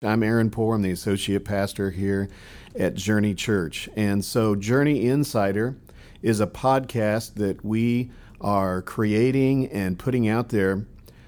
I'm Aaron Poor. I'm the associate pastor here at Journey Church. And so, Journey Insider is a podcast that we are creating and putting out there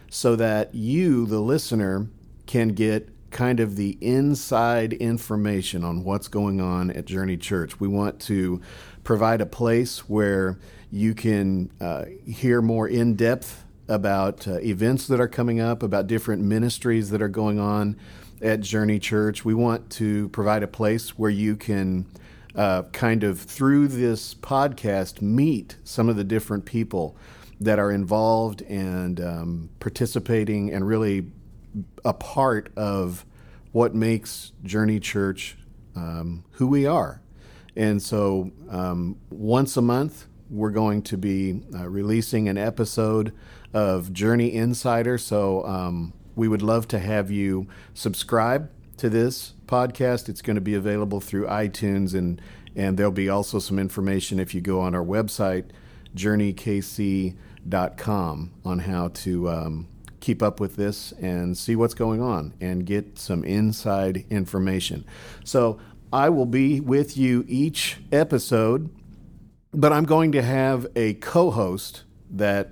so that you, the listener, can get kind of the inside information on what's going on at Journey Church. We want to provide a place where you can uh, hear more in depth about uh, events that are coming up, about different ministries that are going on at Journey Church. We want to provide a place where you can uh, kind of, through this podcast, meet some of the different people that are involved and um, participating and really a part of what makes Journey Church um, who we are. And so, um, once a month, we're going to be uh, releasing an episode of Journey Insider. So, um, we would love to have you subscribe to this podcast. It's going to be available through iTunes, and, and there'll be also some information if you go on our website, journeykc.com, on how to um, keep up with this and see what's going on and get some inside information. So I will be with you each episode, but I'm going to have a co host that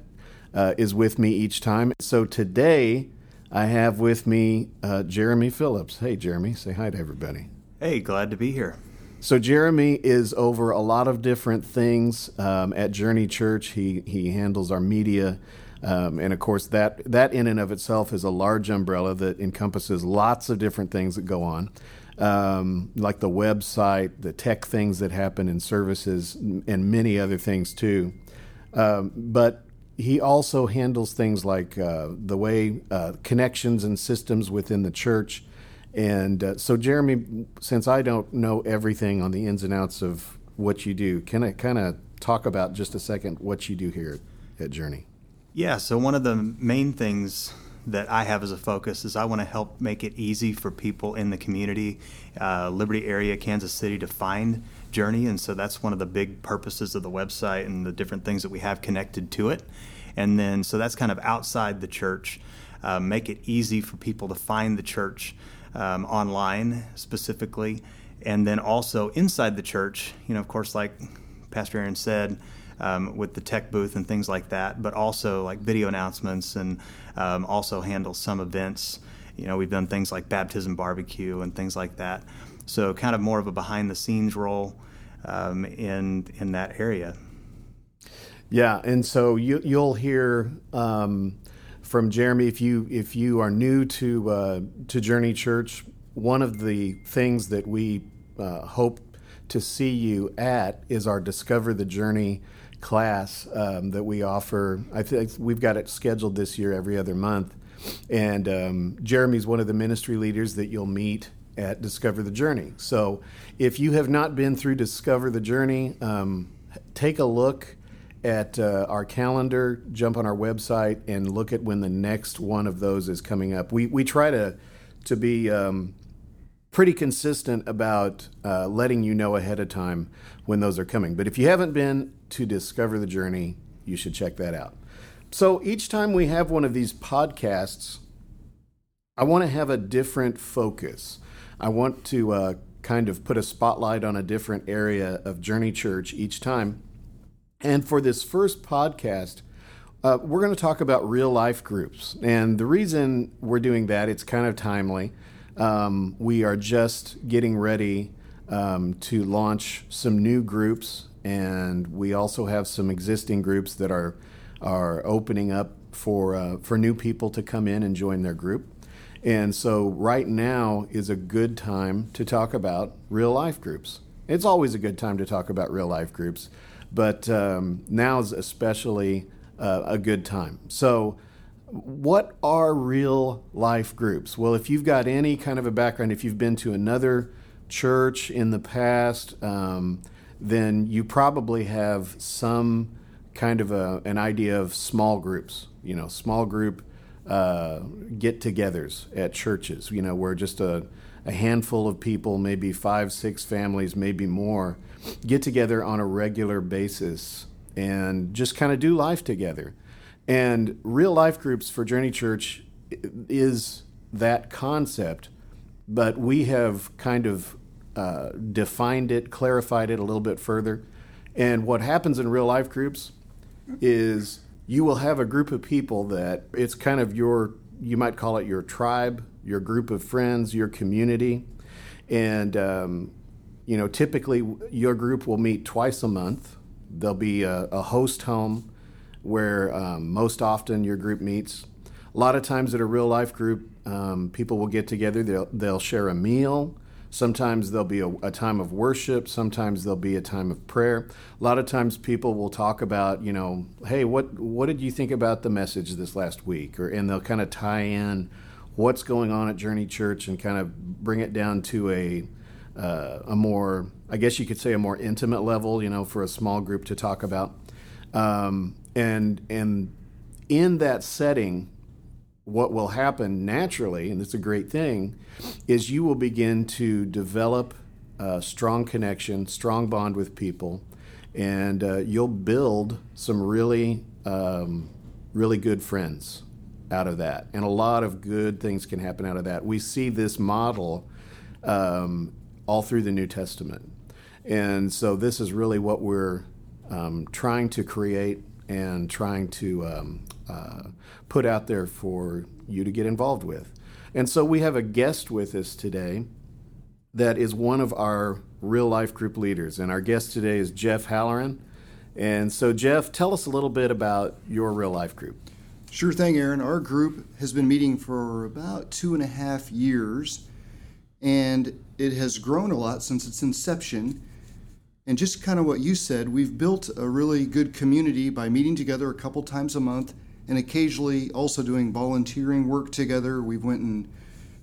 uh, is with me each time. So today, I have with me uh, Jeremy Phillips. Hey, Jeremy, say hi to everybody. Hey, glad to be here. So Jeremy is over a lot of different things um, at Journey Church. He he handles our media, um, and of course that that in and of itself is a large umbrella that encompasses lots of different things that go on, um, like the website, the tech things that happen in services, and many other things too. Um, but he also handles things like uh, the way uh, connections and systems within the church. And uh, so, Jeremy, since I don't know everything on the ins and outs of what you do, can I kind of talk about just a second what you do here at Journey? Yeah, so one of the main things that I have as a focus is I want to help make it easy for people in the community, uh, Liberty area, Kansas City, to find Journey. And so that's one of the big purposes of the website and the different things that we have connected to it. And then, so that's kind of outside the church. Uh, make it easy for people to find the church um, online specifically. And then also inside the church, you know, of course, like Pastor Aaron said, um, with the tech booth and things like that, but also like video announcements and um, also handle some events. You know, we've done things like baptism barbecue and things like that. So kind of more of a behind the scenes role um, in in that area. Yeah, and so you, you'll hear um, from Jeremy if you if you are new to uh, to Journey Church. One of the things that we uh, hope to see you at is our Discover the Journey class um, that we offer. I think we've got it scheduled this year every other month, and um, Jeremy's one of the ministry leaders that you'll meet at Discover the Journey. So if you have not been through Discover the Journey, um, take a look at uh, our calendar, jump on our website, and look at when the next one of those is coming up. We, we try to, to be um, pretty consistent about uh, letting you know ahead of time when those are coming. But if you haven't been to Discover the Journey, you should check that out. So each time we have one of these podcasts, I want to have a different focus. I want to uh, kind of put a spotlight on a different area of Journey Church each time. And for this first podcast, uh, we're going to talk about real life groups. And the reason we're doing that, it's kind of timely. Um, we are just getting ready um, to launch some new groups, and we also have some existing groups that are are opening up for uh, for new people to come in and join their group. And so, right now is a good time to talk about real life groups. It's always a good time to talk about real life groups, but um, now is especially uh, a good time. So, what are real life groups? Well, if you've got any kind of a background, if you've been to another church in the past, um, then you probably have some kind of a, an idea of small groups. You know, small group uh, get-togethers at churches. You know, where just a, a handful of people, maybe five, six families, maybe more, get together on a regular basis and just kind of do life together. And real life groups for Journey Church is that concept. but we have kind of uh, defined it, clarified it a little bit further. And what happens in real life groups is you will have a group of people that it's kind of your, you might call it your tribe, your group of friends, your community. And, um, you know, typically your group will meet twice a month. There'll be a, a host home where um, most often your group meets. A lot of times at a real life group, um, people will get together, they'll, they'll share a meal. Sometimes there'll be a, a, time of worship. Sometimes there'll be a time of prayer. A lot of times people will talk about, you know, hey, what what did you think about the message this last week? Or and they'll kind of tie in what's going on at Journey Church and kind of bring it down to a uh, a more, I guess you could say, a more intimate level, you know, for a small group to talk about. Um, and and in that setting, what will happen naturally, and it's a great thing, is you will begin to develop a strong connection, strong bond with people, and uh, you'll build some really, um, really good friends out of that. And a lot of good things can happen out of that. We see this model um, all through the New Testament. And so this is really what we're um, trying to create and trying to um, uh, put out there for you to get involved with. And so we have a guest with us today that is one of our real life group leaders. And our guest today is Jeff Halloran. And so, Jeff, tell us a little bit about your real life group. Sure thing, Aaron. Our group has been meeting for about two and a half years, and it has grown a lot since its inception. And just kind of what you said, we've built a really good community by meeting together a couple times a month and occasionally also doing volunteering work together. We've went and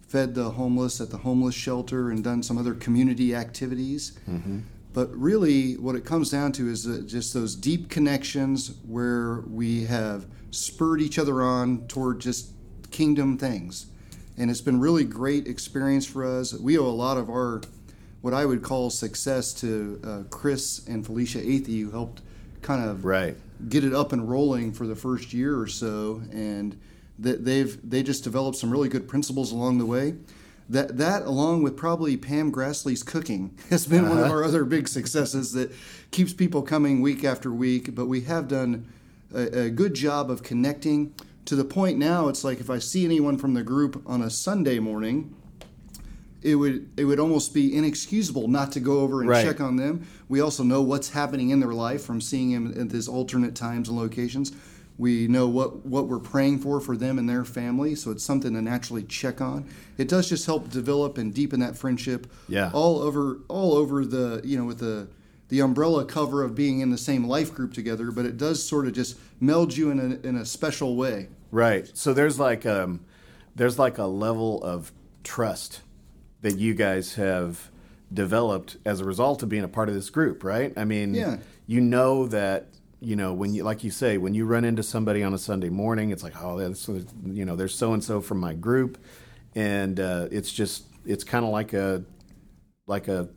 fed the homeless at the homeless shelter and done some other community activities. Mm-hmm. But really, what it comes down to is just those deep connections where we have spurred each other on toward just kingdom things. And it's been really great experience for us. We owe a lot of our what I would call success to uh, Chris and Felicia Athey, who helped kind of right. get it up and rolling for the first year or so, and they've they just developed some really good principles along the way. That that along with probably Pam Grassley's cooking has been uh-huh. one of uh-huh. our other big successes that keeps people coming week after week. But we have done a, a good job of connecting to the point now. It's like if I see anyone from the group on a Sunday morning it would it would almost be inexcusable not to go over and right. check on them. We also know what's happening in their life from seeing them at these alternate times and locations. We know what, what we're praying for for them and their family, so it's something to naturally check on. It does just help develop and deepen that friendship. Yeah. All over all over the you know with the the umbrella cover of being in the same life group together, but it does sort of just meld you in a in a special way. Right. So there's like um there's like a level of trust that you guys have developed as a result of being a part of this group, right? I mean, yeah. you know that you know when you like you say when you run into somebody on a Sunday morning, it's like oh, that's you know there's so and so from my group, and uh, it's just it's kind of like a like a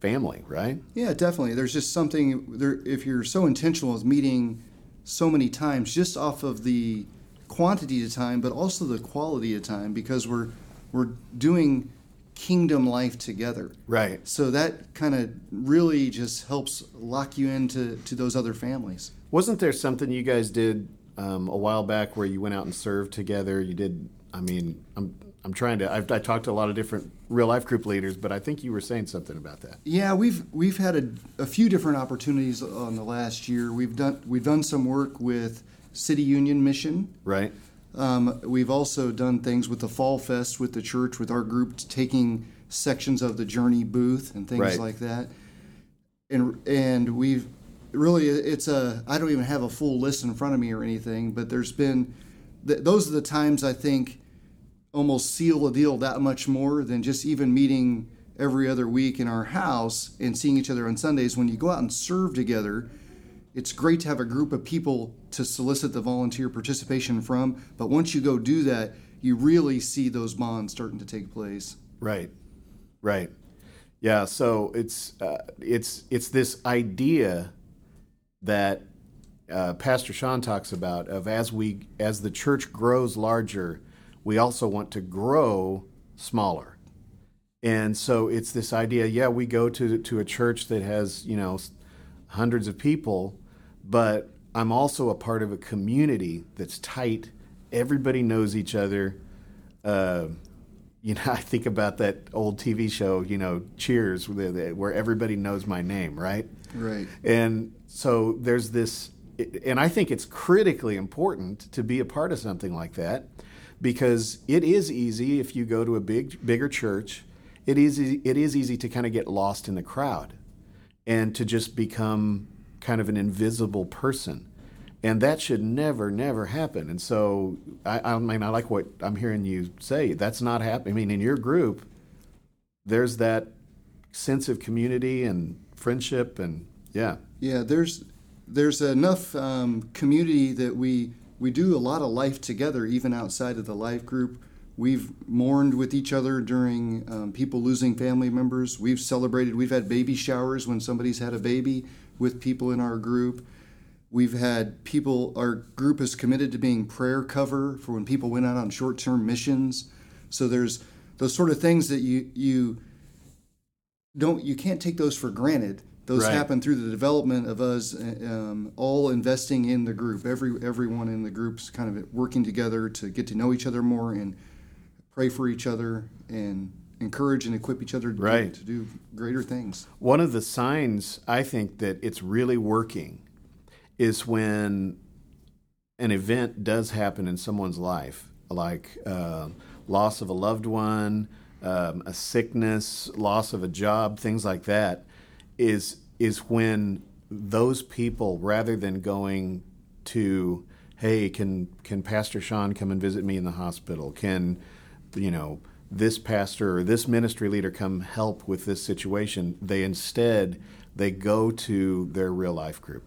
family, right? Yeah, definitely. There's just something there if you're so intentional with meeting so many times, just off of the quantity of time, but also the quality of time, because we're we're doing kingdom life together. Right. So that kind of really just helps lock you into to those other families. Wasn't there something you guys did um, a while back where you went out and served together? You did. I mean, I'm I'm trying to. I've I talked to a lot of different real life group leaders, but I think you were saying something about that. Yeah, we've we've had a, a few different opportunities on the last year. We've done we've done some work with City Union Mission. Right. Um, we've also done things with the Fall Fest with the church, with our group taking sections of the Journey booth and things right. like that. And and we've really it's a I don't even have a full list in front of me or anything, but there's been th- those are the times I think almost seal a deal that much more than just even meeting every other week in our house and seeing each other on Sundays. When you go out and serve together, it's great to have a group of people to solicit the volunteer participation from, but once you go do that, you really see those bonds starting to take place. Right, right, yeah. So it's uh, it's it's this idea that uh, Pastor Sean talks about of as we as the church grows larger, we also want to grow smaller. And so it's this idea, yeah, we go to to a church that has, you know, hundreds of people, but I'm also a part of a community that's tight. Everybody knows each other. Uh, you know, I think about that old TV show, you know, Cheers, where everybody knows my name, right? Right. And so there's this, and I think it's critically important to be a part of something like that because it is easy if you go to a big, bigger church. It is it is easy to kind of get lost in the crowd, and to just become kind of an invisible person. And that should never never happen. And so I, I mean i like what i'm hearing you say. That's not happening i mean in your group there's that sense of community and friendship and yeah. Yeah there's there's enough um, community that we we do a lot of life together even outside of the life group. We've mourned with each other during um, people losing family members. We've celebrated we've had baby showers when somebody's had a baby with people in our group We've had people, our group is committed to being prayer cover for when people went out on short term missions. So there's those sort of things that you, you don't, you can't take those for granted. Those right. happen through the development of us um, all investing in the group. Every everyone in the group's kind of working together to get to know each other more and pray for each other and encourage and equip each other to, right. do, to do greater things. One of the signs I think that it's really working is when an event does happen in someone's life, like uh, loss of a loved one, um, a sickness, loss of a job, things like that, is is when those people, rather than going to, hey, can can Pastor Sean come and visit me in the hospital? Can you know this pastor or this ministry leader come help with this situation? They instead they go to their real life group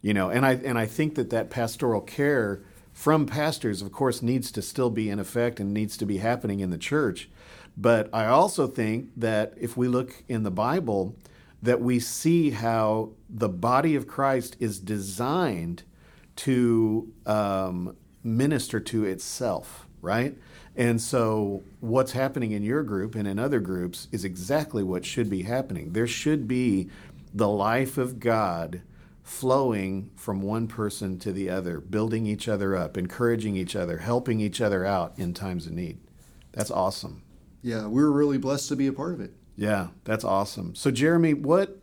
you know and i and i think that that pastoral care from pastors of course needs to still be in effect and needs to be happening in the church but i also think that if we look in the bible that we see how the body of christ is designed to um, minister to itself right and so what's happening in your group and in other groups is exactly what should be happening there should be the life of god flowing from one person to the other, building each other up, encouraging each other, helping each other out in times of need. That's awesome. Yeah, we're really blessed to be a part of it. Yeah, that's awesome. So, Jeremy, what?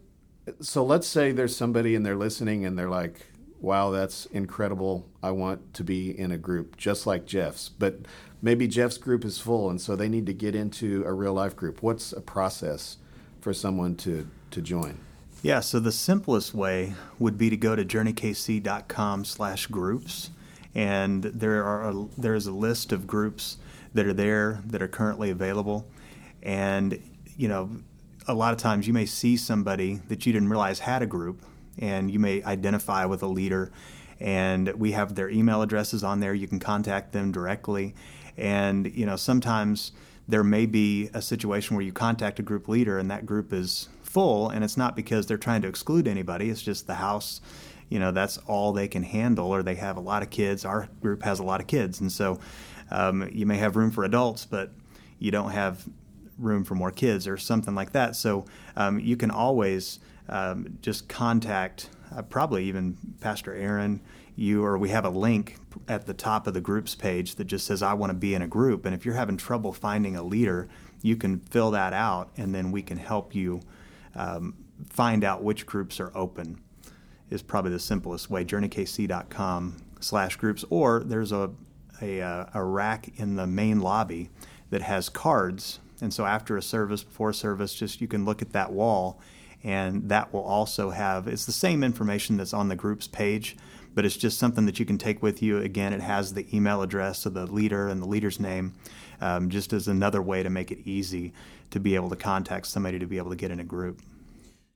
So, let's say there's somebody and they're listening and they're like, wow, that's incredible. I want to be in a group just like Jeff's. But maybe Jeff's group is full and so they need to get into a real life group. What's a process for someone to, to join? Yeah, so the simplest way would be to go to journeykc.com slash groups. And there are a, there is a list of groups that are there that are currently available. And, you know, a lot of times you may see somebody that you didn't realize had a group, and you may identify with a leader. And we have their email addresses on there. You can contact them directly. And, you know, sometimes there may be a situation where you contact a group leader and that group is full, and it's not because they're trying to exclude anybody. It's just the house, you know, that's all they can handle, or they have a lot of kids. Our group has a lot of kids, and so um, you may have room for adults, but you don't have room for more kids or something like that. So um, you can always um, just contact uh, probably even Pastor Aaron, you, or we have a link at the top of the groups page that just says, I want to be in a group. And if you're having trouble finding a leader, you can fill that out and then we can help you um, find out which groups are open is probably the simplest way. JourneyKC.com slash groups, or there's a, a, uh, a rack in the main lobby that has cards. And so after a service, before service, just you can look at that wall, and that will also have it's the same information that's on the groups page, but it's just something that you can take with you. Again, it has the email address of the leader and the leader's name, um, just as another way to make it easy to be able to contact somebody to be able to get in a group.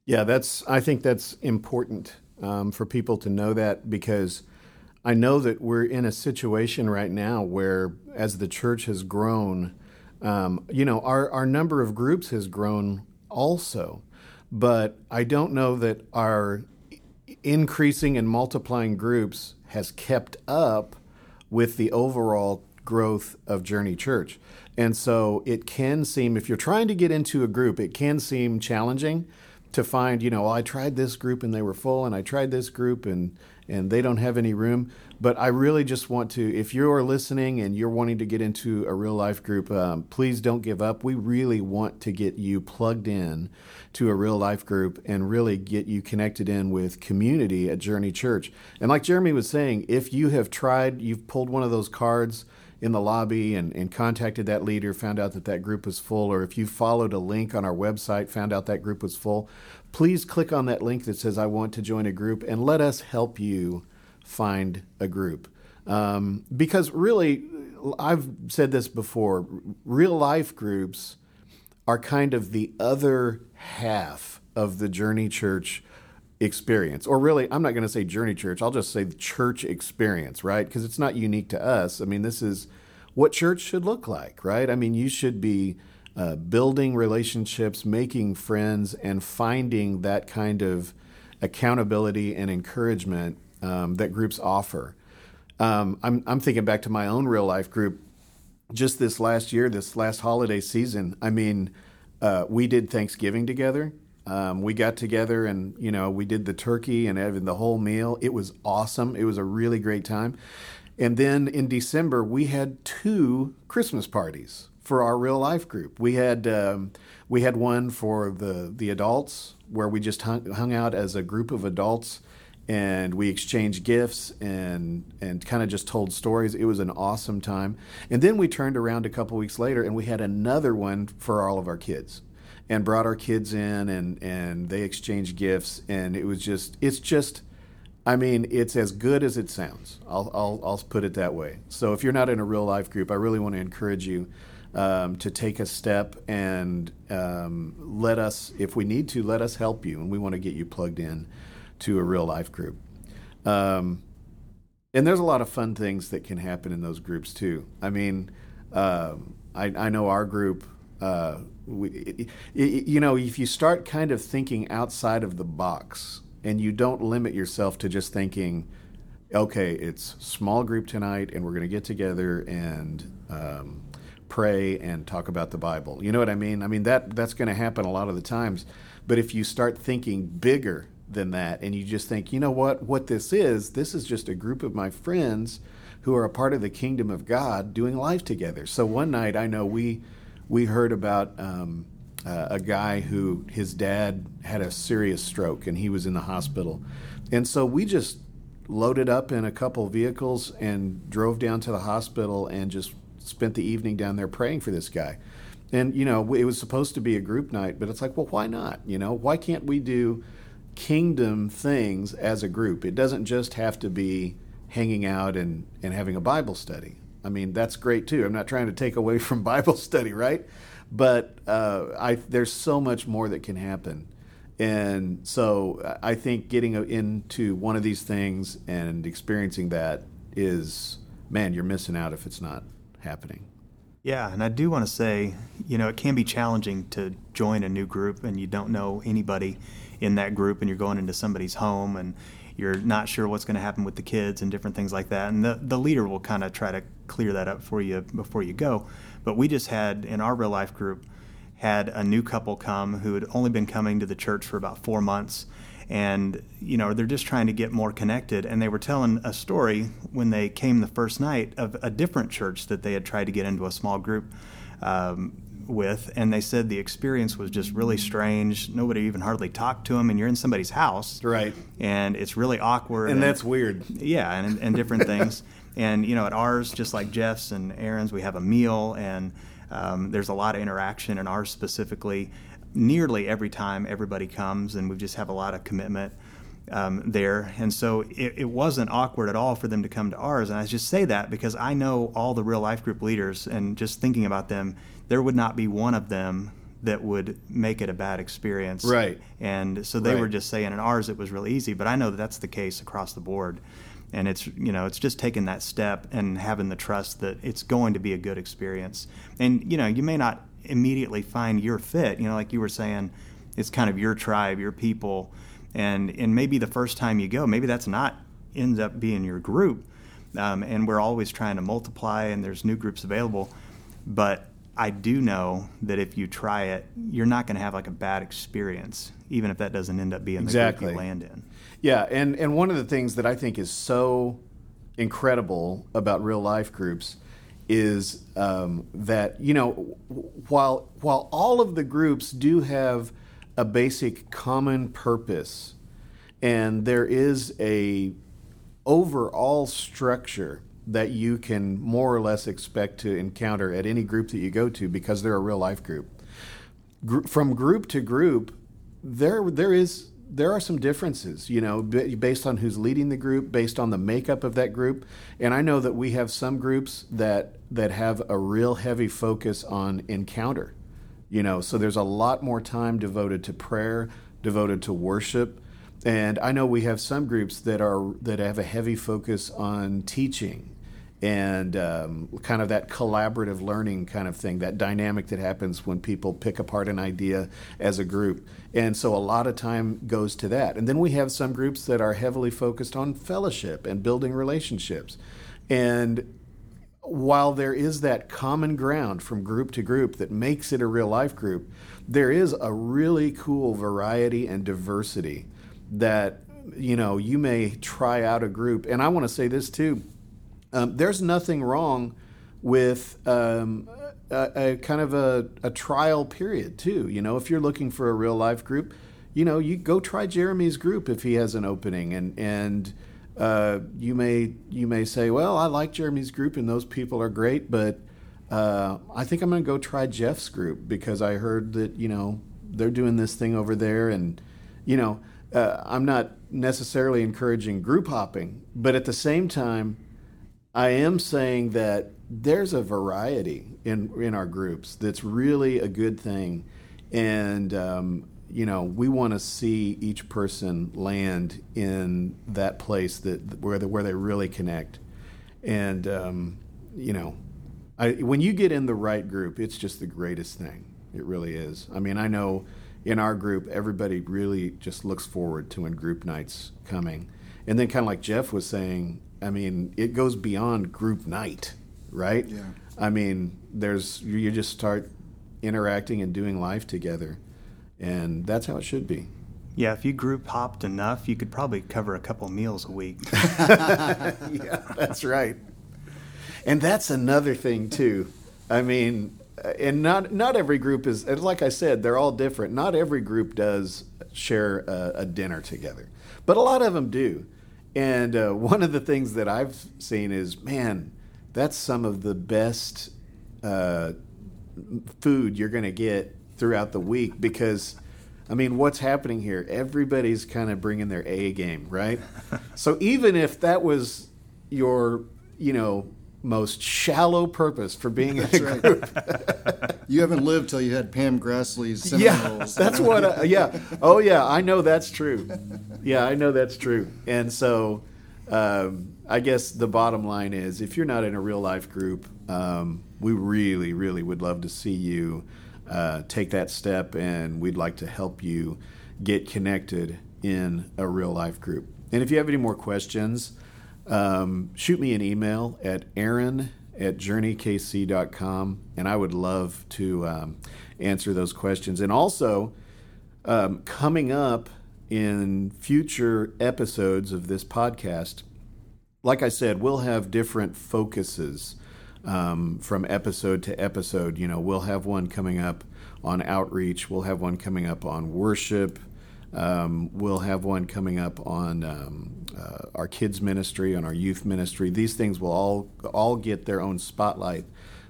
Yeah, that's. I think that's important um, for people to know that because I know that we're in a situation right now where, as the church has grown, um, you know, our our number of groups has grown also, but I don't know that our increasing and multiplying groups has kept up with the overall growth of Journey Church. And so it can seem, if you're trying to get into a group, it can seem challenging to find, you know, well, I tried this group and they were full, and I tried this group and and they don't have any room. But I really just want to, if you're listening and you're wanting to get into a real life group, um, please don't give up. We really want to get you plugged in to a real life group and really get you connected in with community at Journey Church. And like Jeremy was saying, if you have tried, you've pulled one of those cards in the lobby and, and contacted that leader, found out that that group was full, or if you followed a link on our website, found out that group was full, please click on that link that says, I want to join a group, and let us help you find a group. Um, because really, I've said this before real life groups are kind of the other half of the Journey Church experience. Or really, I'm not going to say Journey Church, I'll just say church experience, right? Because it's not unique to us. I mean, this is what church should look like, right? I mean, you should be uh, building relationships, making friends, and finding that kind of accountability and encouragement um, that groups offer. Um, I'm, I'm thinking back to my own real life group just this last year, this last holiday season. I mean, uh, we did Thanksgiving together. Um, we got together and you know we did the turkey and having the whole meal. It was awesome. It was a really great time. And then in December we had two Christmas parties for our real life group. We had um, we had one for the the adults where we just hung, hung out as a group of adults and we exchanged gifts and and kind of just told stories. It was an awesome time. And then we turned around a couple weeks later and we had another one for all of our kids and brought our kids in and and they exchanged gifts and it was just it's just I mean, it's as good as it sounds. I'll, I'll, I'll put it that way. So if you're not in a real life group, I really want to encourage you um, to take a step and um, let us, if we need to, let us help you. And we want to get you plugged in to a real life group. Um, and there's a lot of fun things that can happen in those groups too. I mean, uh, I, I, know our group. Uh, we, it, it, you know, if you start kind of thinking outside of the box and you don't limit yourself to just thinking, okay, it's small group tonight and we're going to get together and um, pray and talk about the Bible. You know what I mean? I mean that that's going to happen a lot of the times. But if you start thinking bigger than that and you just think, you know what, what this is, this is just a group of my friends who are a part of the kingdom of God doing life together. So one night I know we we heard about um, uh, a guy who his dad had a serious stroke and he was in the hospital, and so we just loaded up in a couple vehicles and drove down to the hospital and just spent the evening down there praying for this guy. And, you know, it was supposed to be a group night, but it's like, well, why not? You know, why can't we do kingdom things as a group? It doesn't just have to be hanging out and, and having a Bible study. I mean, that's great too. I'm not trying to take away from Bible study, right? But uh, I, there's so much more that can happen. And so I think getting into one of these things and experiencing that is, man, you're missing out if it's not happening. Yeah, and I do want to say, you know, it can be challenging to join a new group and you don't know anybody in that group and you're going into somebody's home and you're not sure what's going to happen with the kids and different things like that. And the, the leader will kind of try to clear that up for you before you go. But we just had, in our real life group, had a new couple come who had only been coming to the church for about four months and you know they're just trying to get more connected and they were telling a story when they came the first night of a different church that they had tried to get into a small group um, with and they said the experience was just really strange. Nobody even hardly talked to them and you're in somebody's house. Right. And it's really awkward and, and that's weird. Yeah and, and different things. And you know at ours just like jeff's and aaron's we have a meal and um, there's a lot of interaction in ours specifically. Nearly every time everybody comes, and we just have a lot of commitment um, there. And so it, it, wasn't awkward at all for them to come to ours. And I just say that because I know all the real life group leaders, and just thinking about them, there would not be one of them that would make it a bad experience. Right. And so they right. were just saying in ours it was really easy, but I know that that's the case across the board. And it's you know it's just taking that step and having the trust that it's going to be a good experience. And you know you may not immediately find your fit. You know, like you were saying, it's kind of your tribe, your people, and and maybe the first time you go, maybe that's not ends up being your group. Um, and we're always trying to multiply, and there's new groups available. But I do know that if you try it, you're not going to have like a bad experience, even if that doesn't end up being the group you land in. Yeah, and and one of the things that I think is so incredible about real life groups is um, that you know while while all of the groups do have a basic common purpose, and there is a overall structure that you can more or less expect to encounter at any group that you go to because they're a real life group. Gr- from group to group, there there is there are some differences, you know, b- based on who's leading the group, based on the makeup of that group. And I know that we have some groups that that have a real heavy focus on encounter. You know, so there's a lot more time devoted to prayer, devoted to worship. And I know we have some groups that are that have a heavy focus on teaching and um, kind of that collaborative learning kind of thing, that dynamic that happens when people pick apart an idea as a group. And so a lot of time goes to that. And then we have some groups that are heavily focused on fellowship and building relationships. And while there is that common ground from group to group that makes it a real life group, there is a really cool variety and diversity that you know you may try out a group. And I want to say this too um, there's nothing wrong with um, a, a, kind of a, a, trial period too. You know, if you're looking for a real life group, you know, you go try Jeremy's group if he has an opening, and and uh, you may you may say, well, I like Jeremy's group and those people are great, but uh, I think I'm going to go try Jeff's group because I heard that you know they're doing this thing over there, and you know, uh, I'm not necessarily encouraging group hopping, but at the same time I am saying that there's a variety in in our groups that's really a good thing, and um, you know we want to see each person land in that place that where they, where they really connect, and um, you know, I, when you get in the right group, it's just the greatest thing. It really is. I mean, I know in our group, everybody really just looks forward to when group nights coming, and then kind of like Jeff was saying I mean, it goes beyond group night, right? Yeah. I mean, there's you just start interacting and doing life together, and that's how it should be. Yeah, if you group hopped enough, you could probably cover a couple meals a week. yeah, that's right. And that's another thing too. I mean, and not not every group is like I said, they're all different. Not every group does share a, a dinner together, but a lot of them do. And uh, one of the things that I've seen is, man, that's some of the best uh, food you're going to get throughout the week because, I mean, what's happening here? Everybody's kind of bringing their A game, right? so even if that was your, you know, most shallow purpose for being in a right. group. You haven't lived till you had Pam Grassley's cinnamon yeah, that's what. I, yeah. Oh yeah, I know that's true. Yeah, I know that's true. And so, um, I guess the bottom line is, if you're not in a real life group, um, we really, really would love to see you uh, take that step, and we'd like to help you get connected in a real life group. And if you have any more questions, um, shoot me an email at aaron at journeykc.com, and I would love to um, answer those questions. And also, um, coming up in future episodes of this podcast, like I said, we'll have different focuses um, from episode to episode. You know, we'll have one coming up on outreach, we'll have one coming up on worship. Um, we'll have one coming up on um, uh, our kids ministry, on our youth ministry. These things will all all get their own spotlight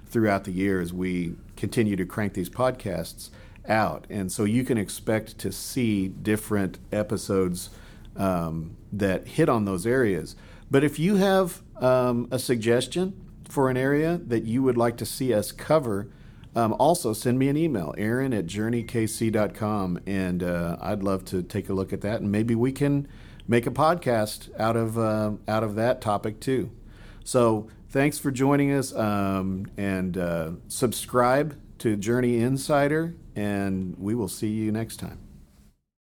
throughout the year as we continue to crank these podcasts out. And so you can expect to see different episodes um, that hit on those areas. But if you have um, a suggestion for an area that you would like to see us cover, um, also, send me an email, aaron at journeykc.com, and uh, I'd love to take a look at that, and maybe we can make a podcast out of uh, out of that topic too. So, thanks for joining us, um, and uh, subscribe to Journey Insider, and we will see you next time.